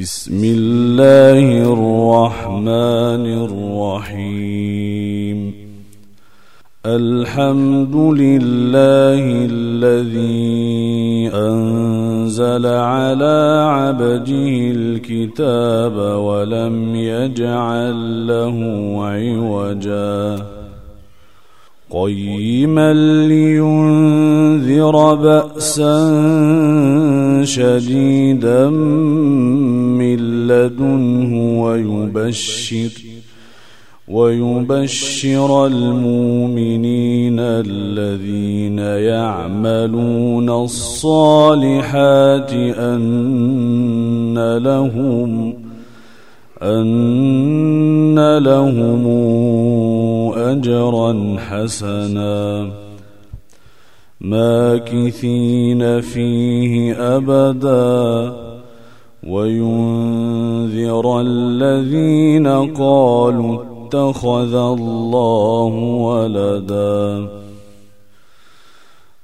بسم الله الرحمن الرحيم. الحمد لله الذي أنزل على عبده الكتاب ولم يجعل له عوجا. قيما لينذر بأسا شديدا من لدنه ويبشر ويبشر المؤمنين الذين يعملون الصالحات أن لهم أن لهم أجرا حسنا. ماكثين فيه أبدا وينذر الذين قالوا اتخذ الله ولدا.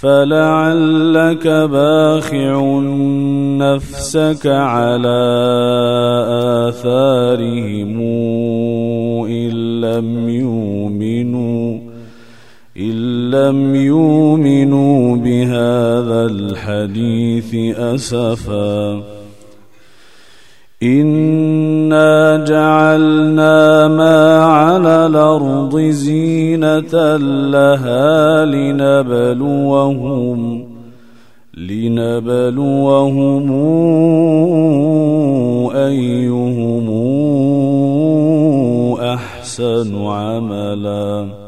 فلعلك باخع نفسك على آثارهم إن لم يؤمنوا إن لم يؤمنوا بهذا الحديث أسفا. إنا جعلنا ما على الأرض زينة لها لنبلوهم لنبلوهم أيهم أحسن عملا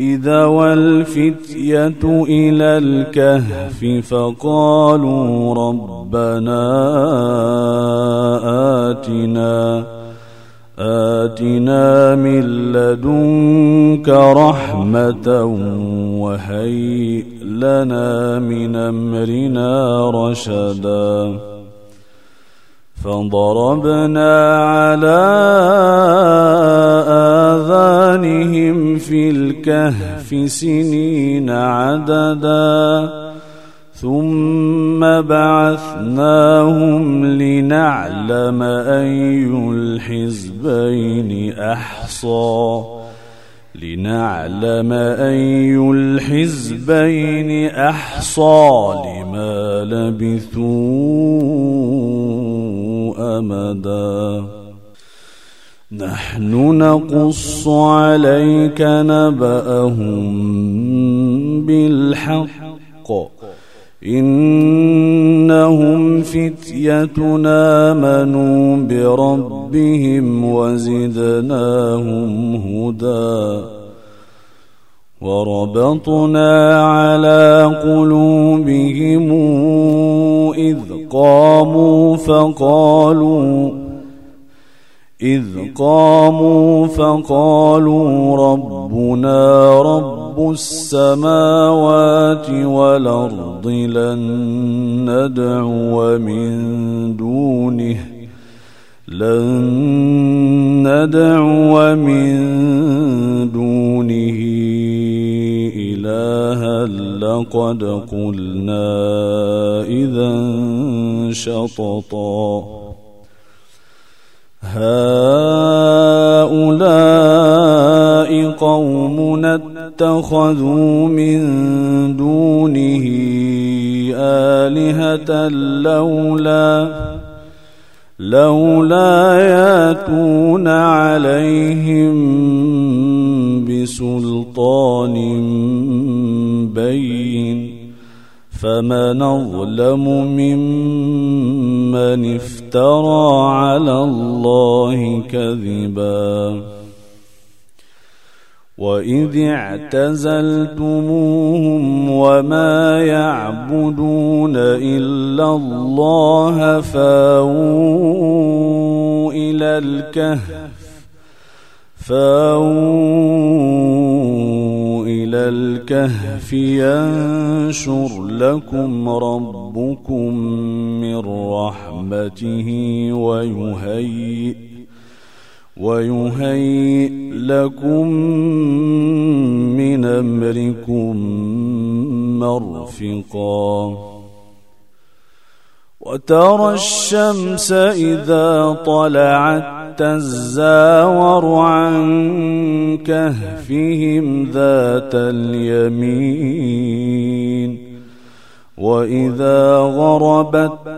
إذا والفتية إلى الكهف فقالوا ربنا آتنا آتنا من لدنك رحمة وهيئ لنا من أمرنا رشدا. فضربنا على آذانهم في الكهف سنين عددا ثم بعثناهم لنعلم أي الحزبين أحصى. لنعلم أي الحزبين أحصى. لما لبثوا أمدا. نحن نقص عليك نبأهم بالحق. إنهم فتيتنا آمنوا بربهم وزدناهم هدى. وربطنا على قلوبهم إذ قاموا فقالوا إذ قاموا فقالوا ربنا رب السماوات والأرض لن ندعو من دونه. لن ندعو من دونه إلها لقد قلنا إذا شططا. هؤلاء قوم اتخذوا من دونه آلهة لولا لولا ياتون عليهم بسلطان بين فمن أظلم ممن افترى على الله كذبا واذ اعتزلتموهم وما يعبدون الا الله فاووا إلى الكهف فاووا إلى الكهف ينشر لكم ربكم من رحمته ويهيئ ويهيئ لكم من أمركم مرفقا. وترى الشمس إذا طلعت تزاور عن كهفهم ذات اليمين. وإذا غربت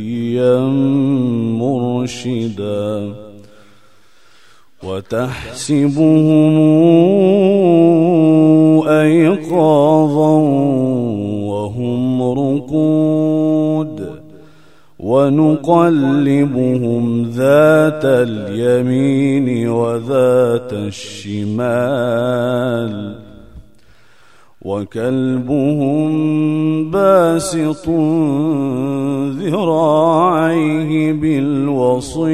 مرشدا وتحسبهم أيقاظا وهم رقود ونقلبهم ذات اليمين وذات الشمال وكلبهم باسط ذراعيه بالوصيد.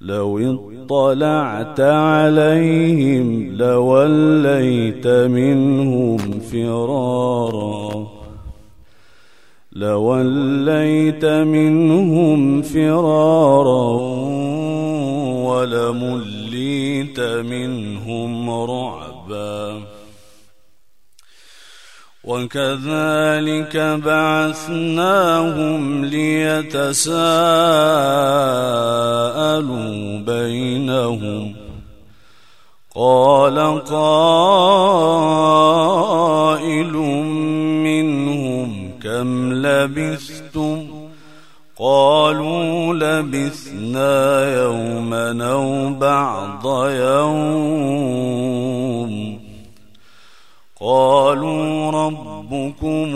لو اطلعت عليهم لوليت منهم فرارا. لوليت منهم فرارا ولمليت منهم رعبا وكذلك بعثناهم ليتساءلوا بينهم. قال قائل منهم كم لبثتم قالوا لبثنا يوما أو بعض يوم. قالوا ربكم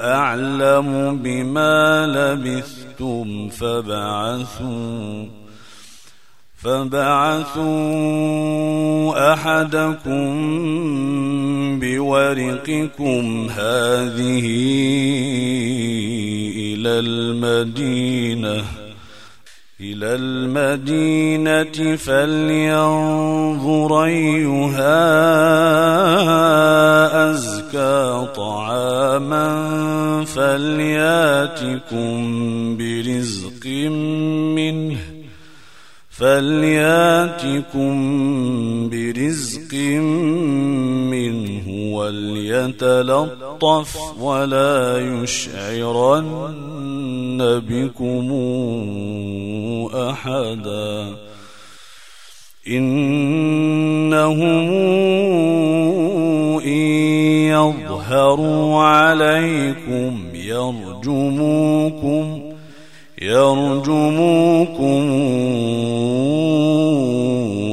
أعلم بما لبثتم فبعثوا فبعثوا أحدكم بورقكم هذه إلى المدينة إلى المدينة فلينظر أيها أزكى طعاما فلياتكم برزق منه. فلياتكم برزق منه وليتلطف ولا يشعرن بكم احدا انهم ان يظهروا عليكم يرجموكم يرجموكم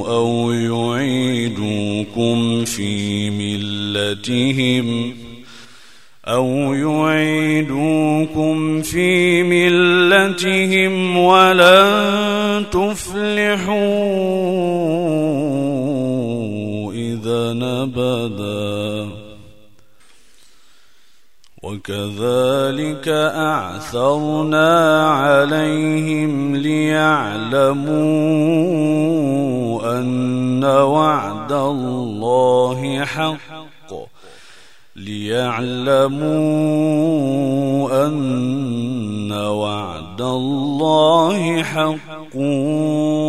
أو يعيدوكم في ملتهم أو يعيدوكم في ملتهم ولن تفلحوا إذا نبدا وكذلك أعثرنا عليهم ليعلموا أن وعد الله حق. ليعلموا أن وعد الله حق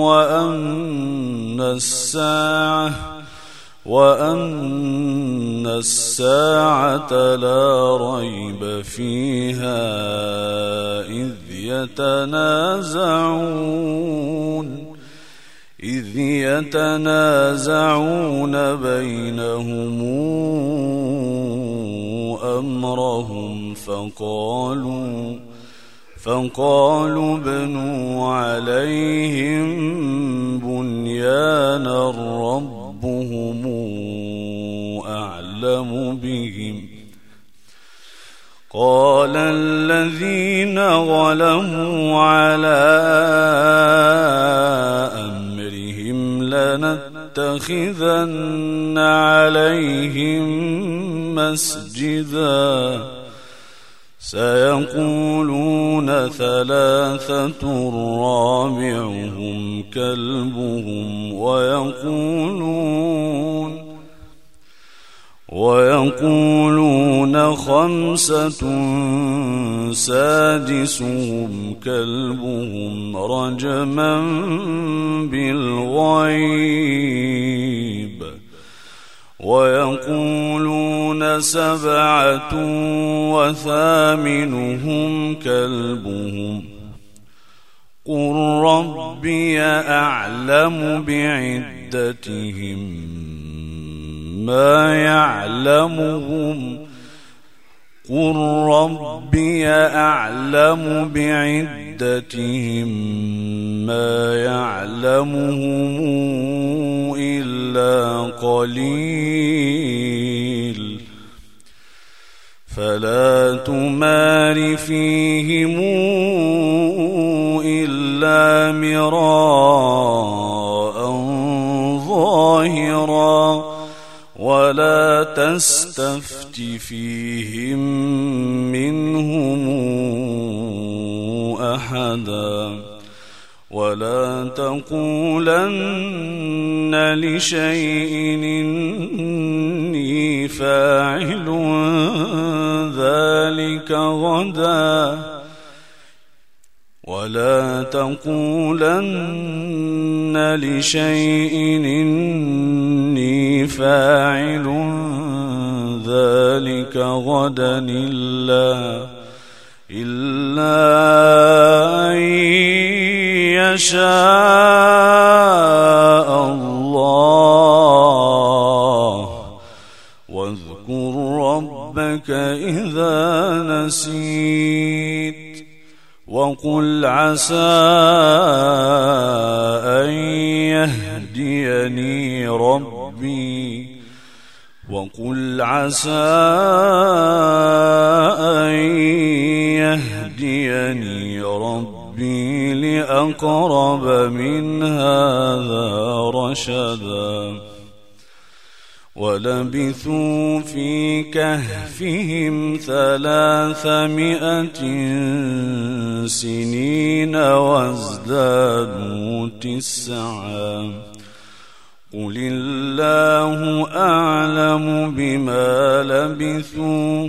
وأن الساعة وأن الساعة لا ريب فيها إذ يتنازعون إذ يتنازعون بينهم أمرهم فقالوا فقالوا بنوا عليهم بنيانا ربهم أعلم بهم. قال الذين غلموا على أمرهم لنتخذن عليهم مسجدا. سيقولون ثلاثة رابعهم كلبهم ويقولون ويقولون خمسة سادسهم كلبهم رجما بالغيب ويقولون سبعة وثامنهم كلبهم. قل ربي أعلم بعدتهم ما يعلمهم. قل ربي أعلم بعدتهم ما يعلمهم. قليل. فلا تمار فيهم إلا مراء ظاهرا ولا تستفت فيهم منهم أحدا. ولا تقولن لشيء إني فاعل ذلك غدا. ولا تقولن لشيء إني فاعل ذلك غدا إلا إلا أن يشاء الله. واذكر ربك إذا نسيت. وقل عسى أن يهديني ربي. وقل عسى أن يهديني ربي لأقرب من هذا رشدا ولبثوا في كهفهم ثلاثمائة سنين وازدادوا تسعا. قل الله أعلم بما لبثوا.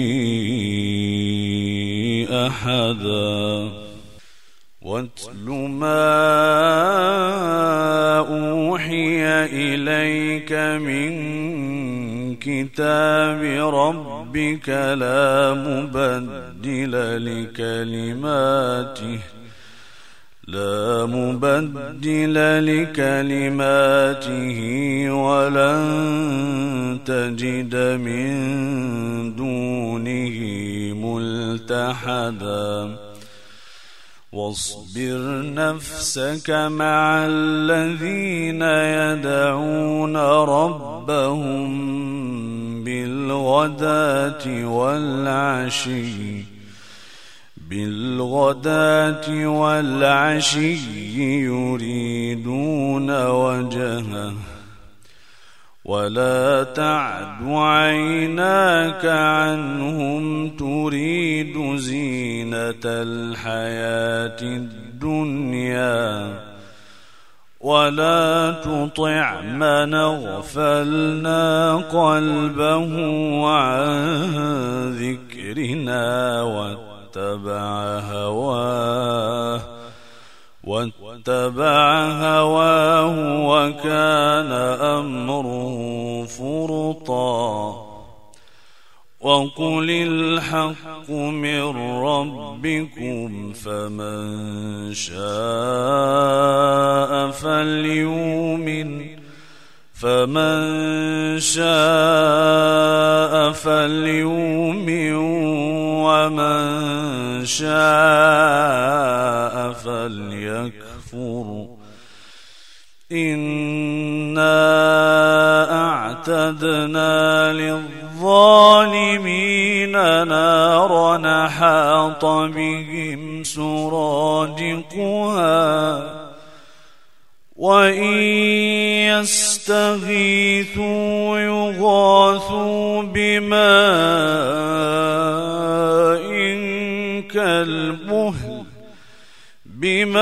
أحدا واتل ما أوحي إليك من كتاب ربك لا مبدل لكلماته. لا مبدل لكلماته ولن تجد من دونه ملتحدا. واصبر نفسك مع الذين يدعون ربهم بالغ بالغداة والعشي. بالغداة والعشي يريدون وجهه. ولا تعد عيناك عنهم تريد زينة الحياة الدنيا. ولا تطع من اغفلنا قلبه عن ذكرنا واتبع هواه واتبع هواه وكان أمره فرطا. وقل الحق من ربكم فمن شاء فليؤمن. فمن شاء فليؤمن ومن شاء فليكفر. إنا أعتدنا للظالمين نارا حاط بهم سرادقها. وإن يستغيثوا يغاثوا بماء كالمهل بماء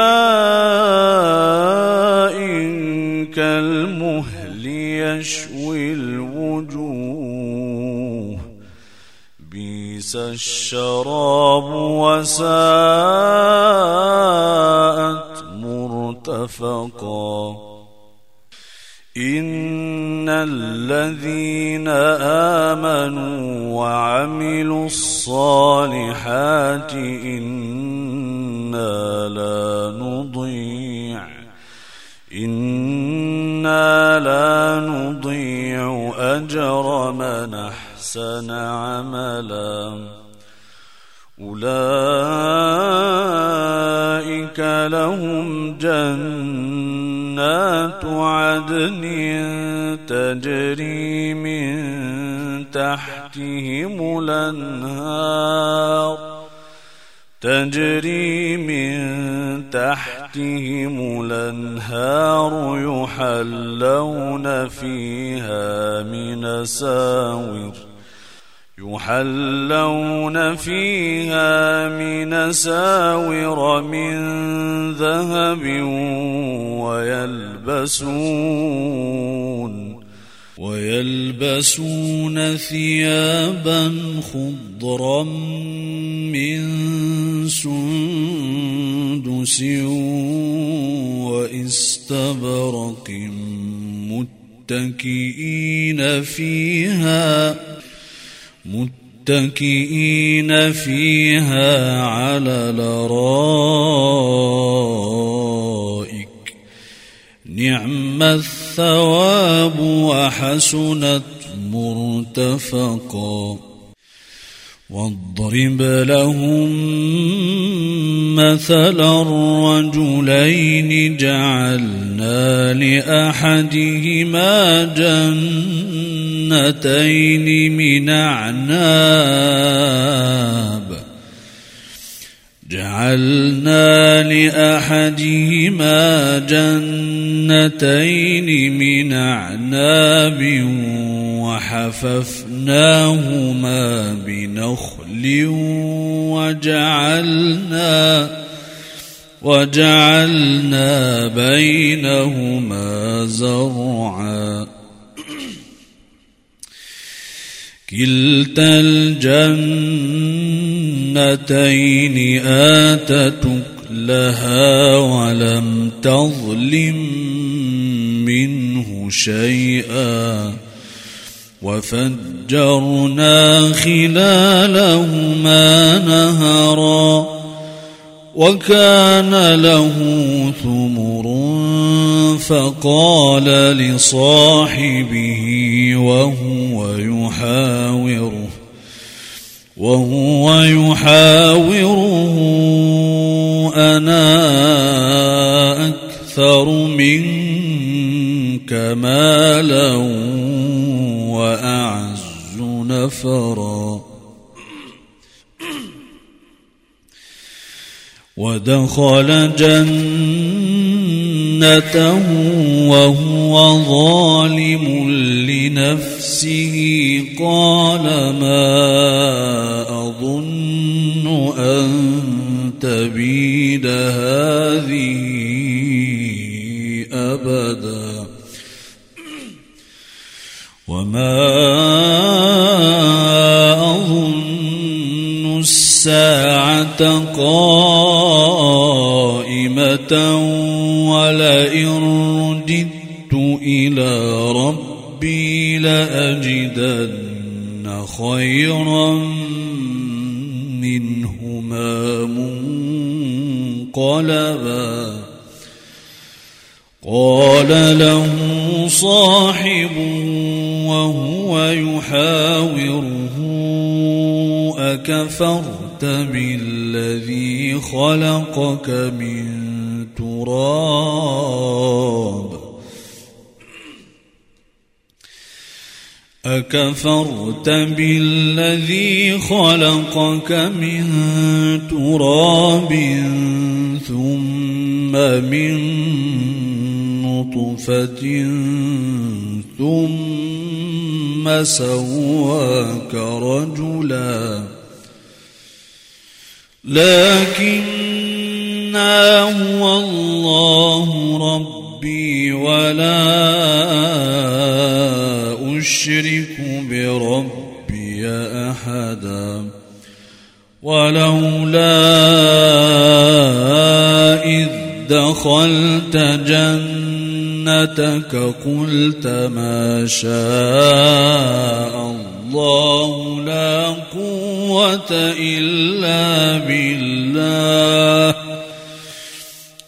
كالمهل يشوي الوجوه. بيس الشراب وساءت مرتفقا إن الذين آمنوا وعملوا الصالحات إنا لا نضيع. إنا لا نضيع أجر من أحسن عملا. أولئك لهم جنات عدن تجري من تحتهم الأنهار تجري من تحتهم الأنهار يحلون فيها من ساور يحلون فيها من ساور من ذهب ويلبسون ويلبسون ثيابا خضرا من سندس وإستبرق متكئين فيها متكئين فيها على الأرائك. نعم الثواب وحسنت مرتفقا. واضرب لهم مثلا الرجلين جعلنا لأحدهما جنتين من أعناب. جعلنا لأحدهما جنتين من أعناب وحففناهما بنخل وجعلنا وجعلنا بينهما زرعا. كلتا الجنتين آتت لها ولم تظلم منه شيئا وفجرنا خلالهما نهرا وكان له ثمر فقال لصاحبه وهو يحاوره وهو يحاوره أنا أكثر منك مالا وأعز نفرا. ودخل جنته وهو ظالم لنفسه. قال ما أظن أن تبيد هذه أبدا. وما أظن الساعة. ولئن رددت إلى ربي لأجدن خيرا منهما منقلبا. قال له صاحب وهو يحاوره أكفرت بالذي خلقك من تراب أكفرت بالذي خلقك من تراب ثم من نطفة ثم سواك رجلا. لكن هو الله ربي ولا أشرك بربي أحدا ولولا إذ دخلت جنتك قلت ما شاء الله لا قوة إلا بالله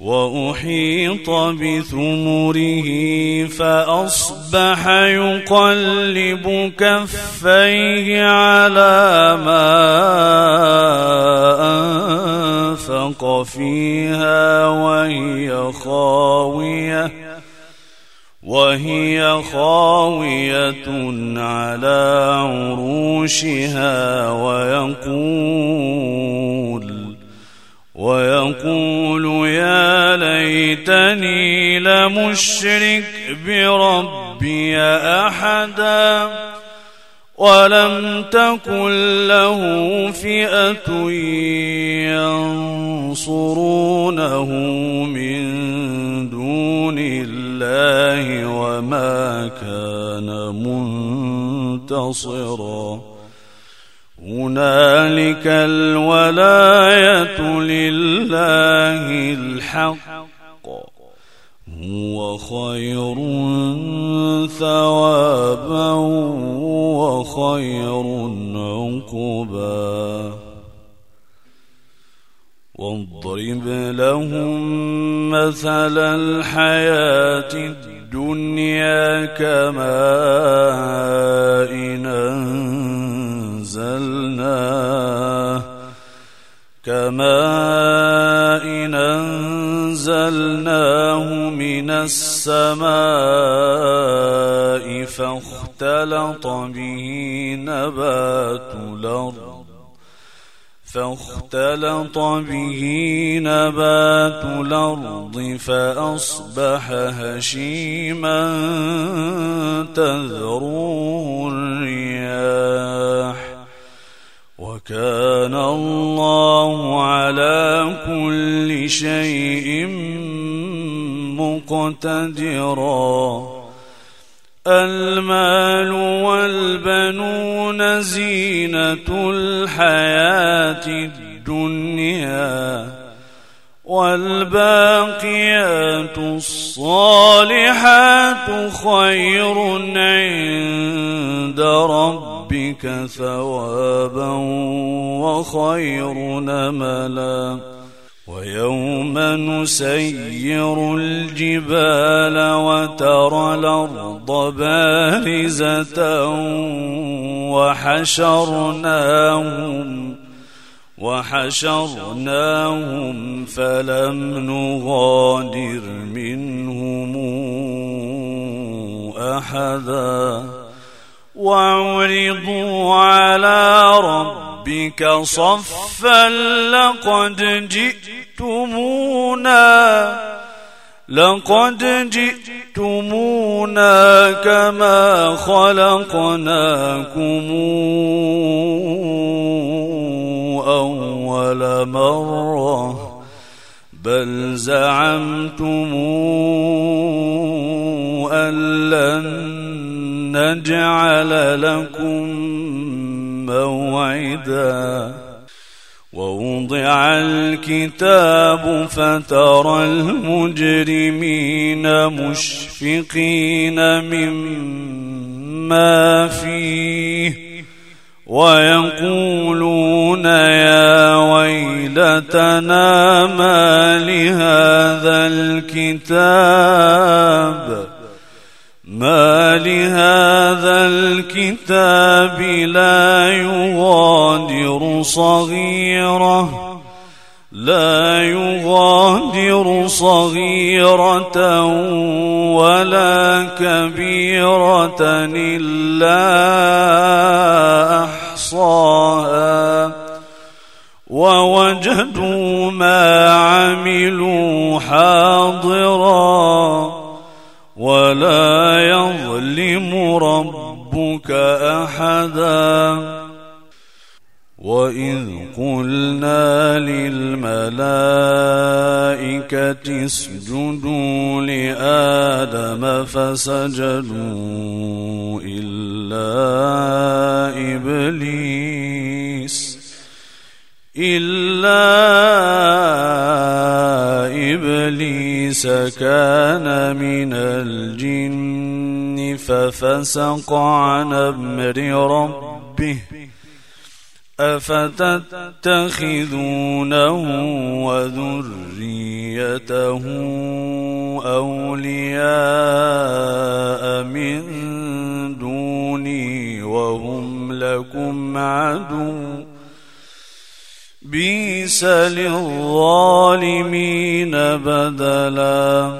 وأحيط بثمره فأصبح يقلب كفيه على ما أنفق فيها وهي خاوية وهي خاوية على عروشها ويقول ويقول يا ليتني لمشرك بربي أحدا ولم تكن له فئة ينصرونه من دون الله وما كان منتصرا هنالك الولاية لله الحق. هو خير ثوابا وخير عقبا. واضرب لهم مثل الحياة الدنيا كماء أنزلناه كماء أنزلناه من السماء فاختلط به نبات الأرض فاختلط به نبات الأرض فأصبح هشيما تذروه الرياح وكان الله على كل شيء مقتدرا. المال والبنون زينة الحياة الدنيا. والباقيات الصالحات خير عند ربك ثوابا وخير نملا. ويوم نسير الجبال وترى الأرض بارزة وحشرناهم وحشرناهم فلم نغادر منهم أحدا. وعرضوا على ربك صفا لقد جئتمونا لقد جئتمونا كما خلقناكم. أول مرة بل زعمتم أن لن نجعل لكم موعدا. ووضع الكتاب فترى المجرمين مشفقين مما فيه. ويقولون يا ويلتنا ما لهذا الكتاب؟ ما لهذا الكتاب لا يغادر صغيره لا يغادر صغيرة ولا كبيرة إلا ووجدوا ما عملوا حاضرا ولا يظلم ربك أحداً. وإذ قلنا للملائكة اسجدوا لآدم فسجدوا إلا إبليس. إلا إبليس كان من الجن ففسق عن أمر ربه أفتتخذونه وذريته أولياء من دوني وهم لكم عدو بيس للظالمين بدلا.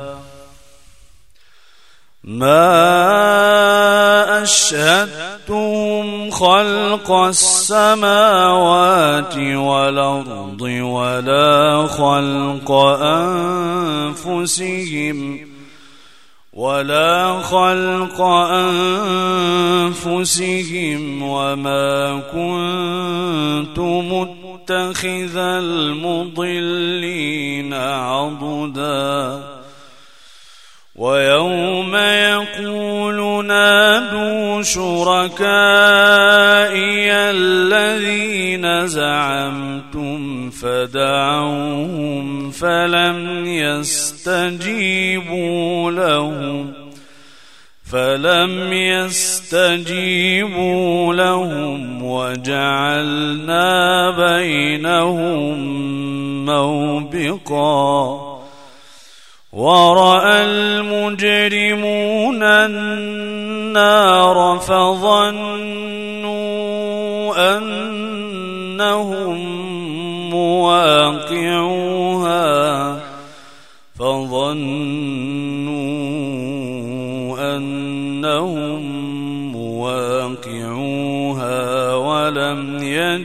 ما أشهدتم خلق السماوات والأرض ولا خلق أنفسهم ولا خلق أنفسهم وما كنت متخذ المضلين عضداً. ويوم يقول نادوا شركائي الذين زعمتم فدعوهم فلم يستجيبوا لهم. فلم يستجيبوا لهم وجعلنا بينهم موبقا. ورأى المجرمون النار فظنوا أنهم مواقعوها فظنوا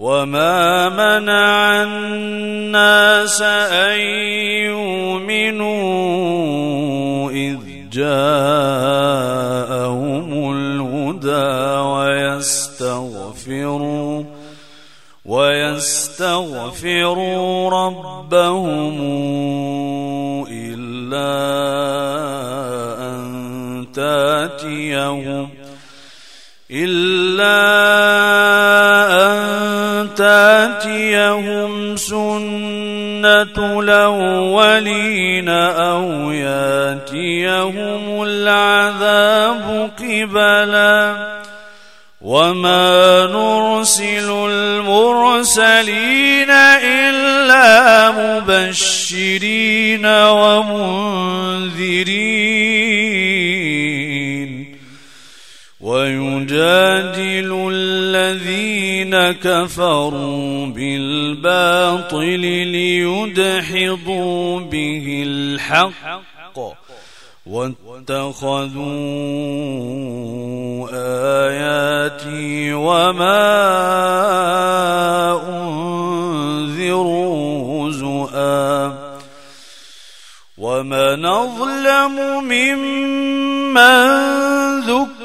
وما منع الناس أن يؤمنوا إذ جاءهم الهدى ويستغفروا ويستغفروا ربهم إلا أن تاتيهم إلا أن تاتيهم سنة الأولين أو يأتيهم العذاب قبلاً وما نرسل المرسلين إلا مبشرين ومنذرين ويجادل الذين كفروا بالباطل ليدحضوا به الحق واتخذوا آياتي وما أنذروا هزؤا ومن أظلم ممن ذكر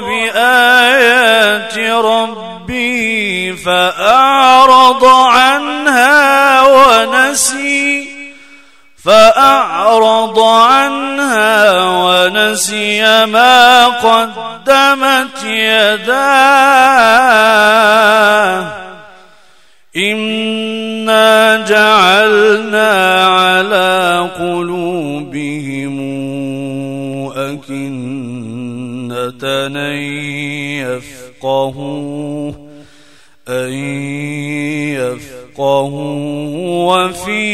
بآيات ربه فأعرض عنها ونسي فأعرض عنها ونسي ما قدمت يداه. إنا جعلنا على قلوبهم أن يفقهوا أن يفقهوا وفي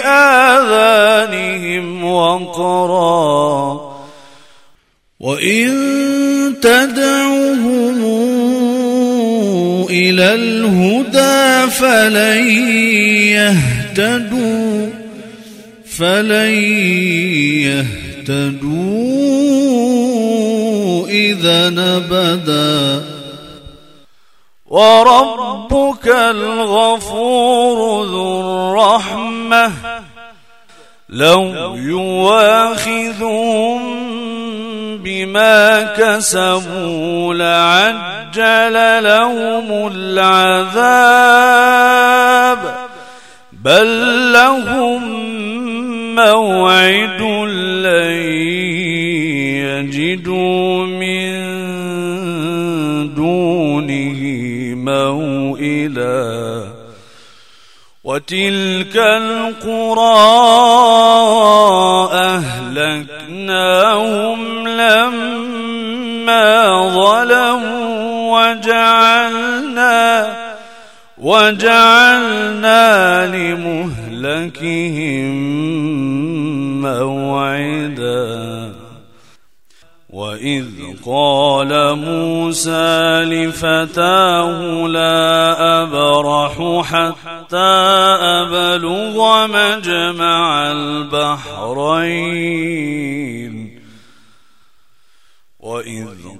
آذانهم وقرا. وإن تدعوهم إلى الهدى فلن يهتدوا فلن يهتدوا إذا وربك الغفور ذو الرحمة. لو يواخذهم بما كسبوا لعجل لهم العذاب. بل لهم موعد لن يجدوا من موئلا. وتلك القرى أهلكناهم لما ظلموا وجعلنا وجعلنا لمهلكهم موعداً وإذ قال موسى لفتاه لا أبرح حتى أبلغ مجمع البحرين وإذ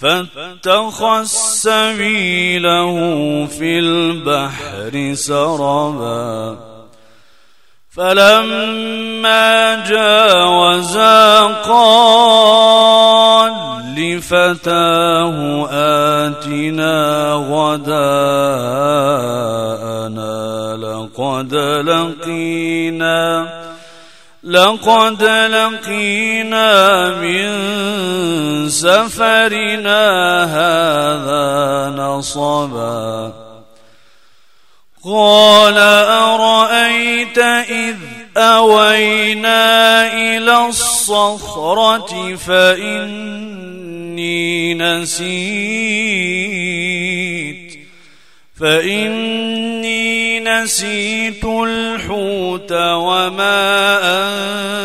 فاتخذ سبيله في البحر سربا. فلما جاوزا قال لفتاه آتنا غداءنا لقد لقينا لقد لقينا من سفرنا هذا نصبا. قال أرأيت إذ أوينا إلى الصخرة فإني نسيت. فإني نسيت الحوت وما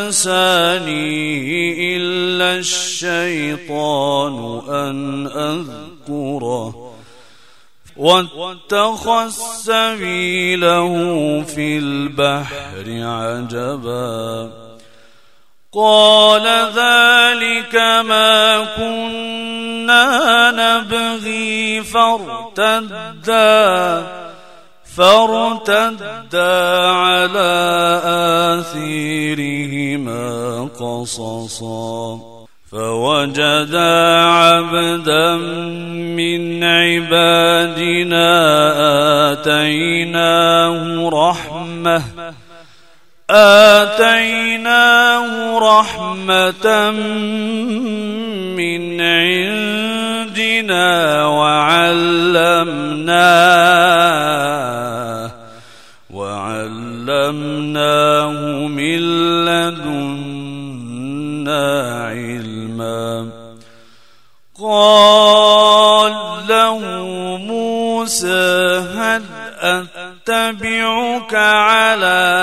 أنساني إلا الشيطان أن أذكره واتخذ سبيله في البحر عجبا. قال ذلك ما كنا نبغي فارتدا فارتدا على آثيرهما قصصا. فوجدا عبدا من عبادنا آتيناه رحمة. آتيناه رحمة من عندنا وعلمناه وعلمناه من لدنا علما. قال له موسى هل أتبعك على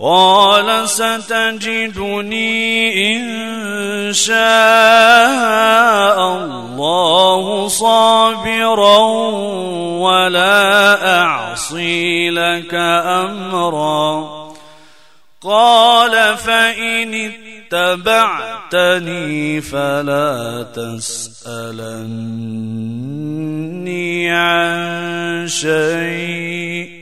قال ستجدني إن شاء الله صابرا ولا أعصي لك أمرا. قال فإن اتبعتني فلا تسألني عن شيء.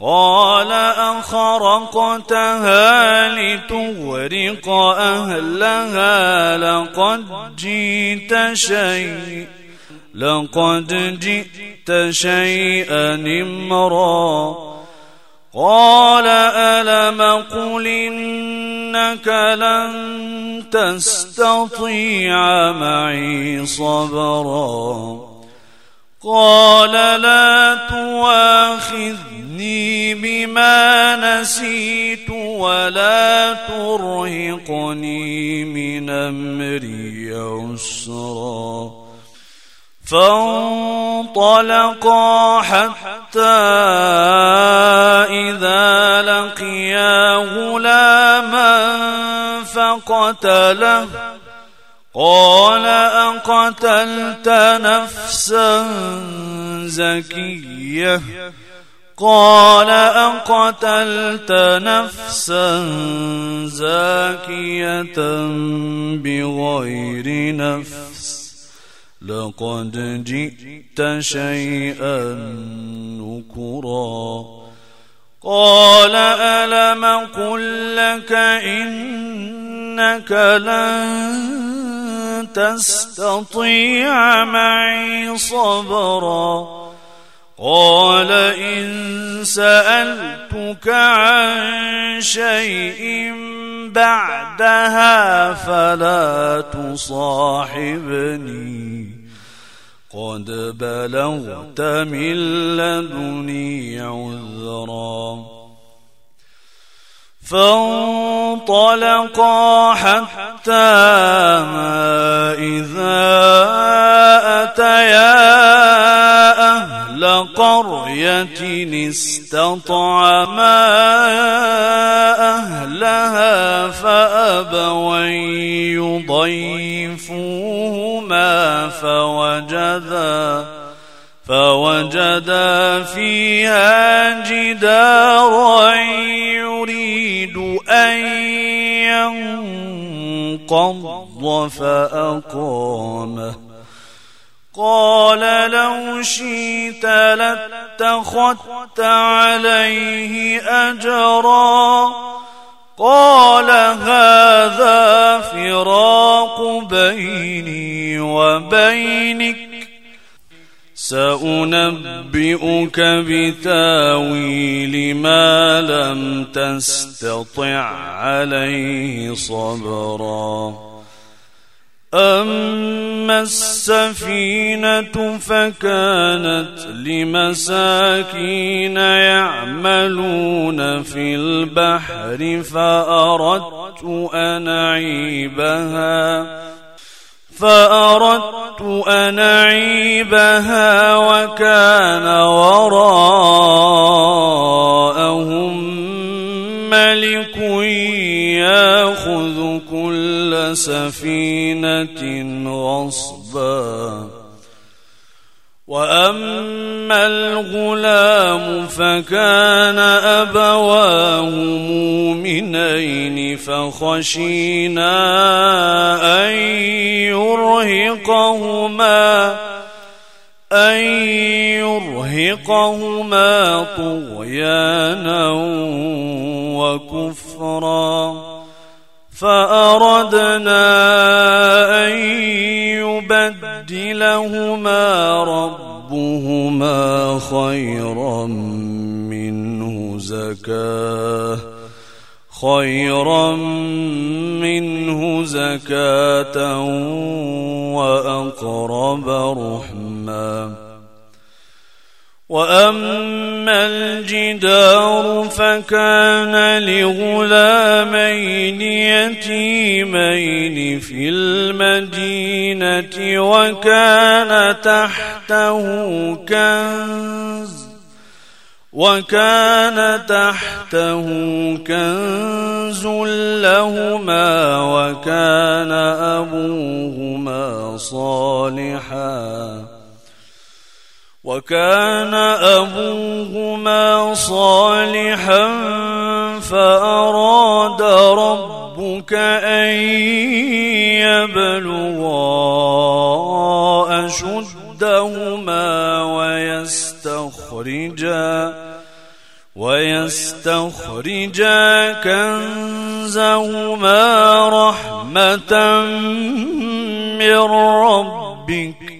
قال أخرقتها لتغرق أهلها لقد جئت شيء لقد جئت شيئا إمرا قال ألم قل إنك لن تستطيع معي صبرا؟ قال لا تواخذني بما نسيت ولا ترهقني من أمري عسرا فانطلقا حتى إذا لقيا غلاما فقتله. قال أقتلت نفسا زكية. قال أقتلت نفسا زاكية بغير نفس. لقد جئت شيئا نكرا. قال ألم قل لك إنك لن تستطيع معي صبرا قال إن سألتك عن شيء بعدها فلا تصاحبني قد بلغت من لدني عذرا فانطلقا حتى إذا أتيا أهل قرية استطعما أهلها فأبوا يضيفوهما فوجدا فوجدا فيها جدارا يريد أن ينقض فأقامه. قال لو شئت لاتخذت عليه أجرا. قال هذا فراق بيني وبينك. سأنبئك بتاويل ما لم تستطع عليه صبرا. أما السفينة فكانت لمساكين يعملون في البحر فأردت أن أعيبها. فأردت أن أعيبها وكان وراءهم ملك يأخذ كل سفينة غصباً. واما الغلام فكان ابواه مؤمنين فخشينا ان يرهقهما ان يرهقهما طغيانا وكفرا فأردنا أن يبدلهما ربهما خيرا منه زكاة خيرا منه زكاة وأقرب رحما وأما الجدار فكان لغلامين يتيمين في المدينة وكان تحته كنز وكان تحته كنز لهما وكان أبوهما صالحا وكان أبوهما صالحا فأراد ربك أن يبلغا أشدهما ويستخرجا ويستخرجا كنزهما رحمة من ربك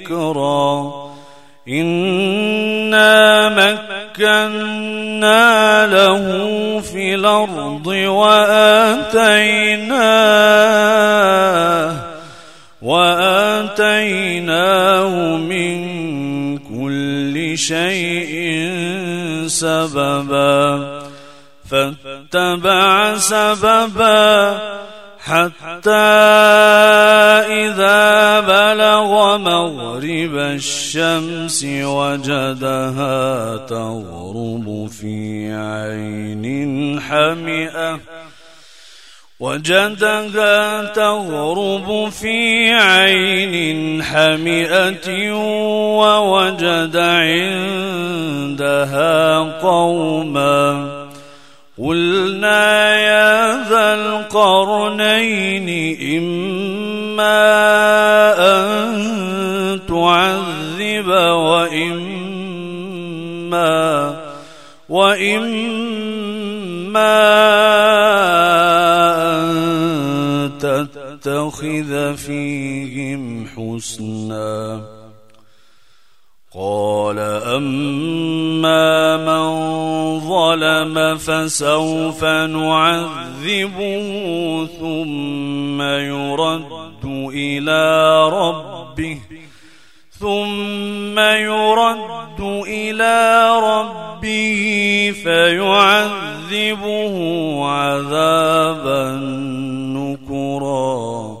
ذكرا. إنا مكنا له في الأرض وآتيناه وآتيناه من كل شيء سببا فاتبع سببا حتى إذا بلغ مغرب الشمس وجدها تغرب في عين حمئة. وجدها تغرب في عين حمئة ووجد عندها قوماً قلنا يا ذا القرنين إما أن تعذب وإما وإما أن تتخذ فيهم حسنا قال أما من ظلم فسوف نعذبه ثم يرد إلى ربه ثم يرد إلى ربه فيعذبه عذابا نكرا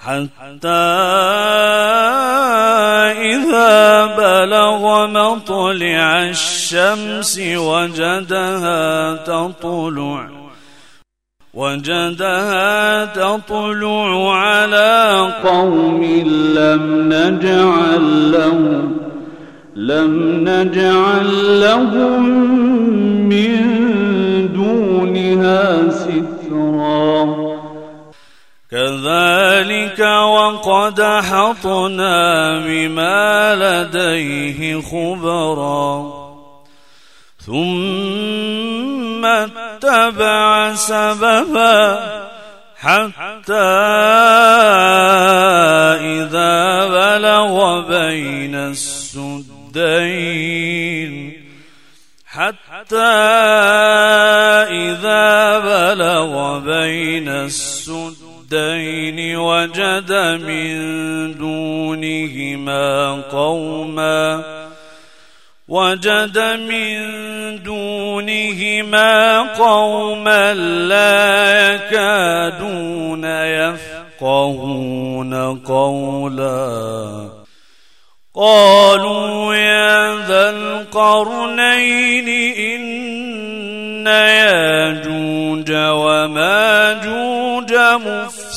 حتى إذا بلغ مطلع الشمس وجدها تطلع وجدها تطلع على قوم لم نجعل لهم لم نجعل لهم من دونها سترا. كذلك وقد حطنا بما لديه خبرا. ثم اتبع سببا حتى إذا بلغ بين السدين. حتى إذا بلغ بين السدين الدين وجد من دونهما قوما وجد من دونهما قوما لا يكادون يفقهون قولا قالوا يا ذا القرنين إن ياجوج وماجوج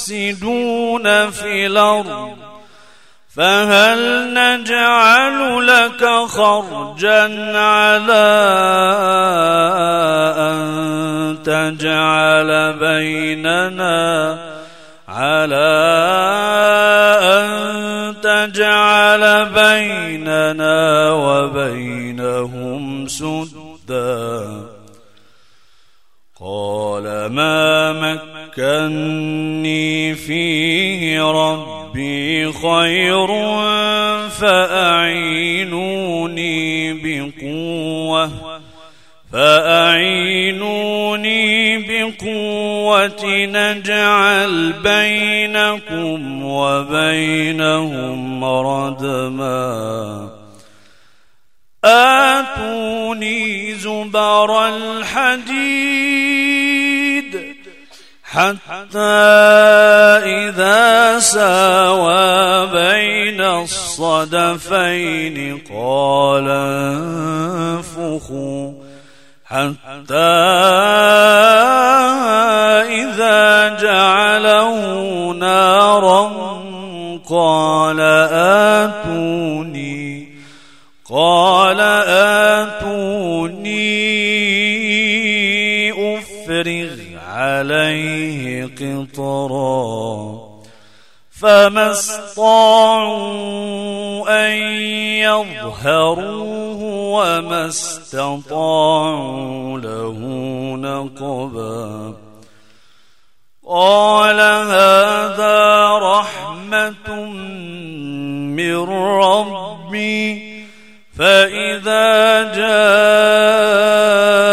مفسدون في الأرض. فهل نجعل لك خرجا على أن تجعل بيننا على أن تجعل بيننا وبينهم سدا؟ قال ما مكني فيه ربي خير فأعينوني بقوة فأعينوني بقوة نجعل بينكم وبينهم ردما آتوني زبر الحديد حتى إذا ساوى بين الصدفين قال انفخوا حتى إذا جعله نارا قال آتوني قال آتوني عليه قطرا فما استطاعوا أن يظهروه وما استطاعوا له نقبا قال هذا رحمة من ربي فإذا جاء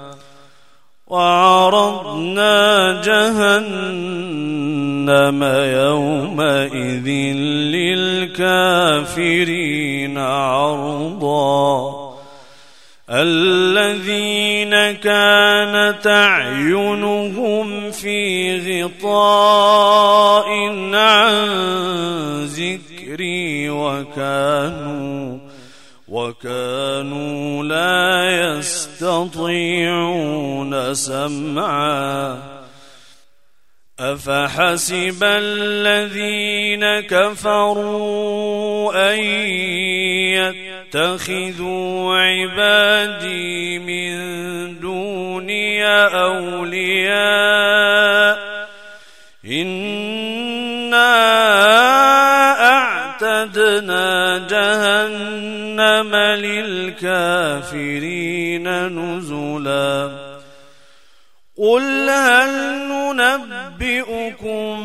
وعرضنا جهنم يومئذ للكافرين عرضا. الذين كانت أعينهم في غطاء عن ذكري وكانوا وكانوا لا يستطيعون سمعا. أفحسب الذين كفروا أن يتخذوا عبادي من دوني أولياء إِنَّا جهنم للكافرين نزلا قل هل ننبئكم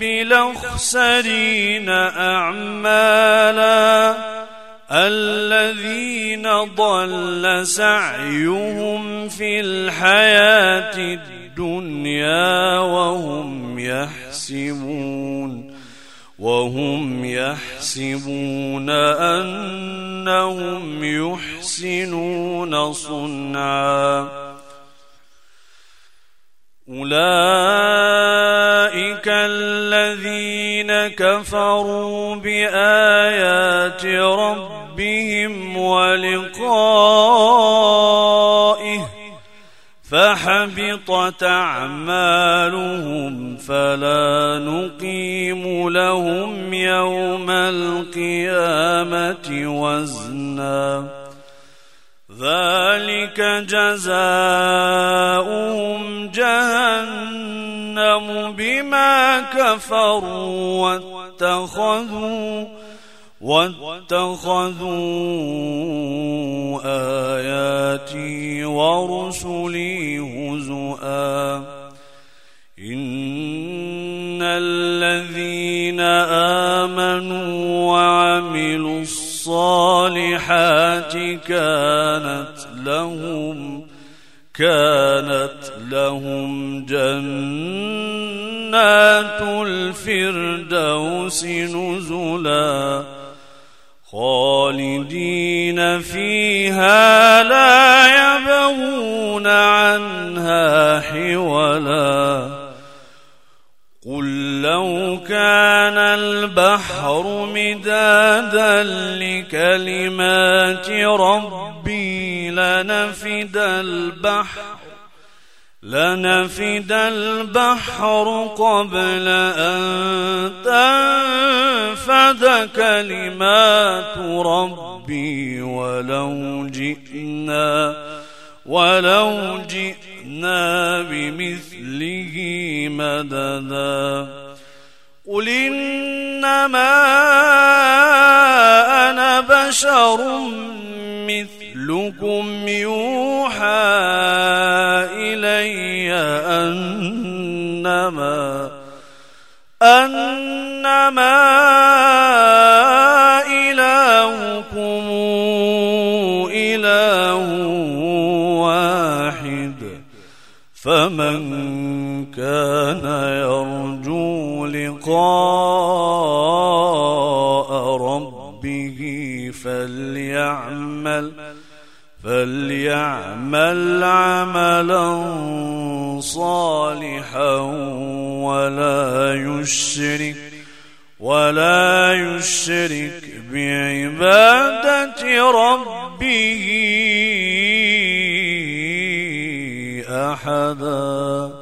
بلخسرين أعمالا الذين ضل سعيهم في الحياة الدنيا وهم يحسبون وهم يحسبون أنهم يحسنون صنعا. أولئك الذين كفروا بآيات ربهم ولقائه فحبطت أعمالهم فلا نقيم لهم يوم القيامة وزنا. ذلك جزاؤهم جهنم بما كفروا واتخذوا واتخذوا آياتي ورسلي هزؤا. إن الذين آمنوا وعملوا الصالحات كانت لهم كانت لهم جنات الفردوس نزلاً. خالدين فيها لا يبغون عنها حولا. قل لو كان البحر مدادا لكلمات ربي لنفد البحر. لنفد البحر قبل أن تنفد كلمات ربي ولو جئنا ولو جئنا بمثله مددا. قل إنما أنا بشر مثلكم يوحى إلي أنما أنما إلهكم إله واحد فمن كان يرجو لقاء ربه فليعمل فليعمل عملا صالحا ولا يشرك ولا يشرك بعبادة ربه أحدا.